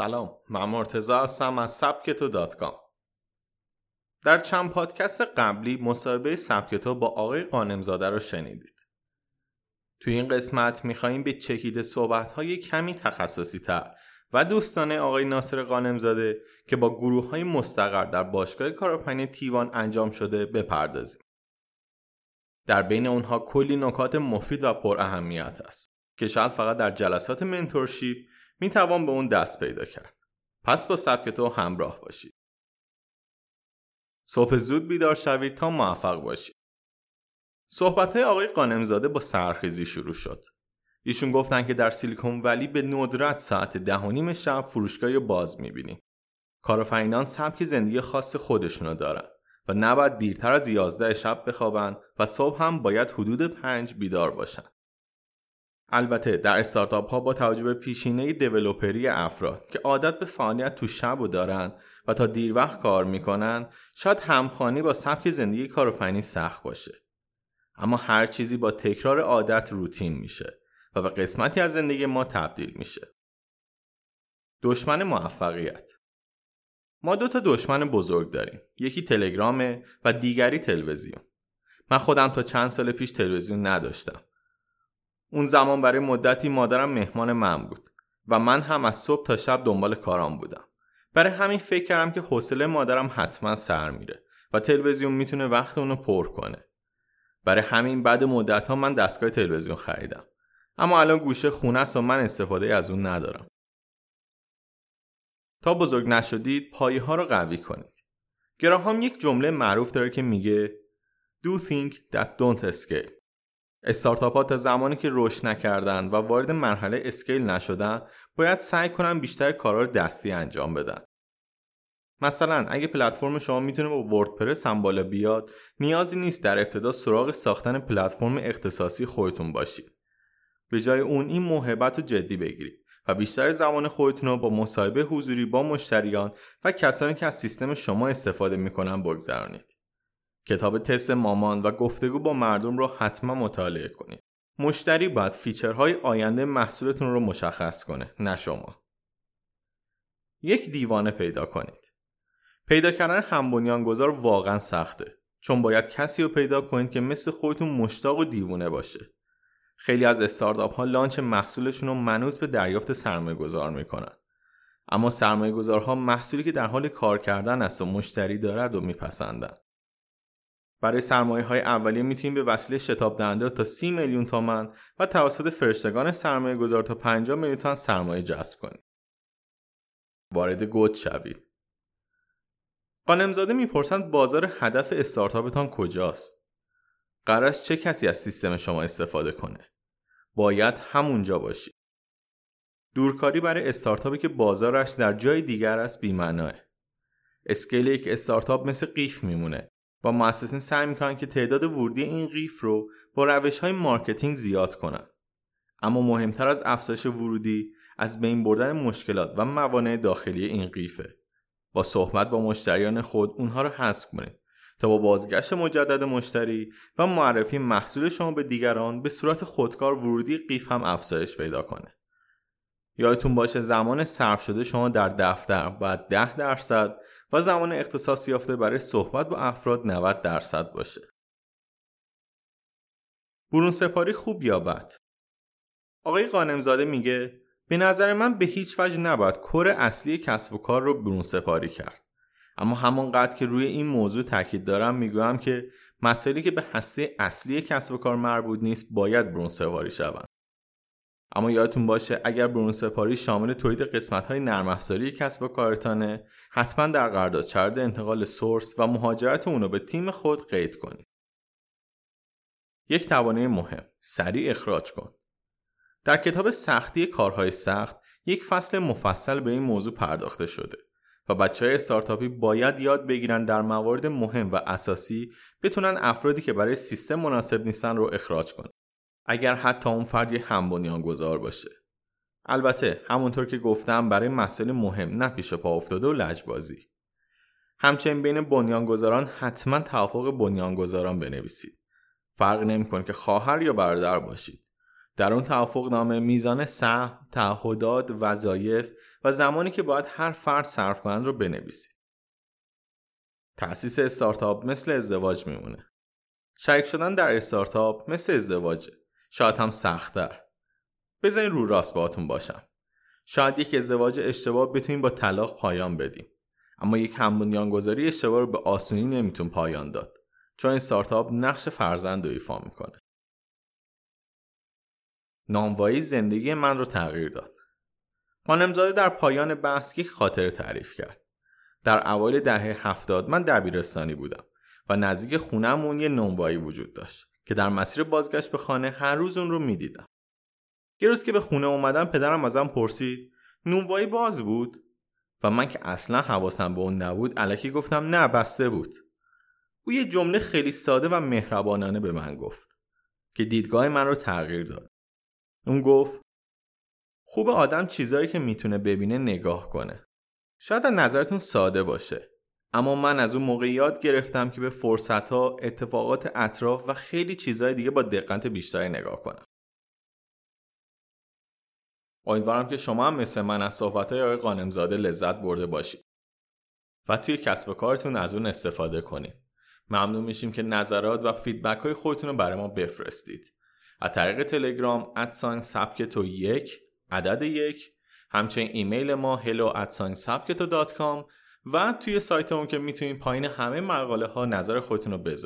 سلام من مرتزا هستم از سبکتو دات کام. در چند پادکست قبلی مصاحبه سبکتو با آقای قانمزاده رو شنیدید توی این قسمت میخواییم به چکیده صحبت های کمی تخصصی تر و دوستانه آقای ناصر قانمزاده که با گروه های مستقر در باشگاه کارآفرینی تیوان انجام شده بپردازیم. در بین اونها کلی نکات مفید و پر اهمیت است که شاید فقط در جلسات منتورشیپ می توان به اون دست پیدا کرد. پس با سبک تو همراه باشید. صبح زود بیدار شوید تا موفق باشید. صحبت های آقای قانمزاده با سرخیزی شروع شد. ایشون گفتن که در سیلیکون ولی به ندرت ساعت ده و نیم شب فروشگاه باز می‌بینیم. کارآفرینان سبک زندگی خاص خودشونو دارن و نباید دیرتر از 11 شب بخوابن و صبح هم باید حدود پنج بیدار باشن. البته در استارتاپ ها با توجه به پیشینه دیولوپری افراد که عادت به فعالیت تو شب و دارن و تا دیر وقت کار می‌کنن شاید همخوانی با سبک زندگی کارآفرینی سخت باشه. اما هر چیزی با تکرار عادت روتین میشه و به قسمتی از زندگی ما تبدیل میشه. دشمن موفقیت. ما دو تا دشمن بزرگ داریم. یکی تلگرامه و دیگری تلویزیون. من خودم تا چند سال پیش تلویزیون نداشتم. اون زمان برای مدتی مادرم مهمان من بود و من هم از صبح تا شب دنبال کارام بودم. برای همین فکر کردم که حوصله مادرم حتما سر میره و تلویزیون می‌تونه وقت اونو پر کنه. برای همین بعد مدت ها من دستگاه تلویزیون خریدم. اما الان گوشه خونه است و من استفاده از اون ندارم. تا بزرگ نشدید پایه ها رو قوی کنید. گراهام یک جمله معروف داره که میگه Do think that don't scale. استارتاپ ها تا زمانی که رشد نکردن و وارد مرحله اسکیل نشدن باید سعی کنن بیشتر کارا دستی انجام بدن. مثلا اگه پلتفرم شما می‌تونه با وردپرس هم بالا بیاد نیازی نیست در ابتدا سراغ ساختن پلتفرم اختصاصی خودتون باشید. به جای اون این محبت رو جدی بگیرید و بیشتر زمان خودتون رو با مصاحبه حضوری با مشتریان و کسانی که از سیستم شما استفاده می‌کنن بگذرانید. کتاب تست مامان و گفتگو با مردم رو حتما مطالعه کنید. مشتری باید feature های آینده محصولتون رو مشخص کنه نه شما. یک دیوانه پیدا کنید. پیدا کردن هم‌بنیانگذار واقعا سخته چون باید کسی رو پیدا کنید که مثل خودتون مشتاق و دیوونه باشه. خیلی از استارتاپ ها launch محصولشون رو منوط به دریافت سرمایه گذار می‌کنن. اما سرمایه گذارها محصولی که در حال کار کردن است و مشتری دارد و میپسندن. برای سرمایه های اولیه می‌تونیم به وسیله شتاب دهنده تا 30 میلیون تومن و توسط فرشتگان سرمایه گذار تا 50 میلیون تومن سرمایه جذب کنید. وارد گود شوید. قانمزاده می‌پرسند بازار هدف استارتاپتان کجاست؟ قرار است چه کسی از سیستم شما استفاده کنه؟ باید همونجا باشید. دورکاری برای استارتاپی که بازارش در جای دیگر است بی‌معناه. scale یک استارتاپ مثل قیف میمونه با مؤسسین سعی می‌کنن که تعداد ورودی این قیف رو با روش های marketing زیاد کنن. اما مهمتر از افزایش ورودی از بین بردن مشکلات و موانع داخلی این قیفه. با صحبت با مشتریان خود اونها رو حذف کنید تا با بازگشت مجدد مشتری و معرفی محصول شما به دیگران به صورت خودکار ورودی قیف هم افزایش پیدا کنه. یادتون باشه زمان صرف شده شما در دفتر باید 10 درصد و زمان اختصاص یافته برای صحبت با افراد 90 درصد باشه. برون سپاری خوب یا بد؟ آقای قانمزاده میگه به نظر من به هیچ وجه نباید کور اصلی کسب و کار رو برون سپاری کرد. اما همانقدر که روی این موضوع تاکید دارم می‌گویم که مسائلی که به هسته اصلی کسب و کار مربوط نیست باید برون سپاری شوند. اما یادتون باشه اگر برون سپاری شامل تولید قسمت های نرم افزاری کسب و کارتانه حتما در قرارداد چرد انتقال سورس و مهاجرت اونو به تیم خود قید کنید. یک توانه مهم سریع اخراج کن در کتاب سختی کارهای سخت یک فصل مفصل به این موضوع پرداخته شده و بچه های استارتاپی باید یاد بگیرن در موارد مهم و اساسی بتونن افرادی که برای سیستم مناسب نیستن رو اخراج کنن اگر حتی اون فردی هم گذار باشه البته همونطور که گفتم برای مسائل مهم نه پیش پا افتاده و لجبازی همچنین بین بنیانگذاران حتما توافق بنیانگذاران بنویسید فرق نمی‌کنه که خواهر یا برادر باشید در اون توافق نامه میزان سهم، تعهدات، وظایف و زمانی که باید هر فرد صرف کنند رو بنویسید. تأسیس استارتاپ مثل ازدواج میمونه. شریک شدن در استارتاپ مثل ازدواجه. شاید هم سختتر. بذارین رو راست باهاتون باشم. شاید یک ازدواج اشتباه بتونیم با طلاق پایان بدیم. اما یک همبنیانگذاری اشتباه رو به آسونی نمیتون پایان داد. چون استارتاپ نقش فرزند رو ایفا می‌کنه. ناموایی زندگی من رو تغییر داد. خانمزاده در پایان بحث یک خاطر تعریف کرد. در اوایل دهه هفتاد من دبیرستانی بودم و نزدیک خونهمون یه نونوایی وجود داشت که در مسیر بازگشت به خانه هر روز اون رو می‌دیدم. یه روز که به خونه اومدم پدرم ازم پرسید نونوایی باز بود و من که اصلا حواسم به اون نبود علکی گفتم نه بسته بود. او یه جمله خیلی ساده و مهربانانه به من گفت که دیدگاه من رو تغییر داد. اون گفت خوب آدم چیزایی که می‌تونه ببینه نگاه کنه. شاید نظرتون ساده باشه. اما من از اون موقع یاد گرفتم که به فرصت ها، اتفاقات اطراف و خیلی چیزهای دیگه با دقت بیشتری نگاه کنم. امیدوارم که شما هم مثل من از صحبت های آقای قانمزاده لذت برده باشید و توی کسب کارتون از اون استفاده کنید. ممنون میشیم که نظرات و فیدبک های خودتون رو برای ما بفرستید. از طریق تلگرام ادساین سبک تو یک عدد یک همچنین ایمیل ما hello و توی سایتمون که می‌تونید پایین همه مقاله ها نظر خودتون رو بذارید.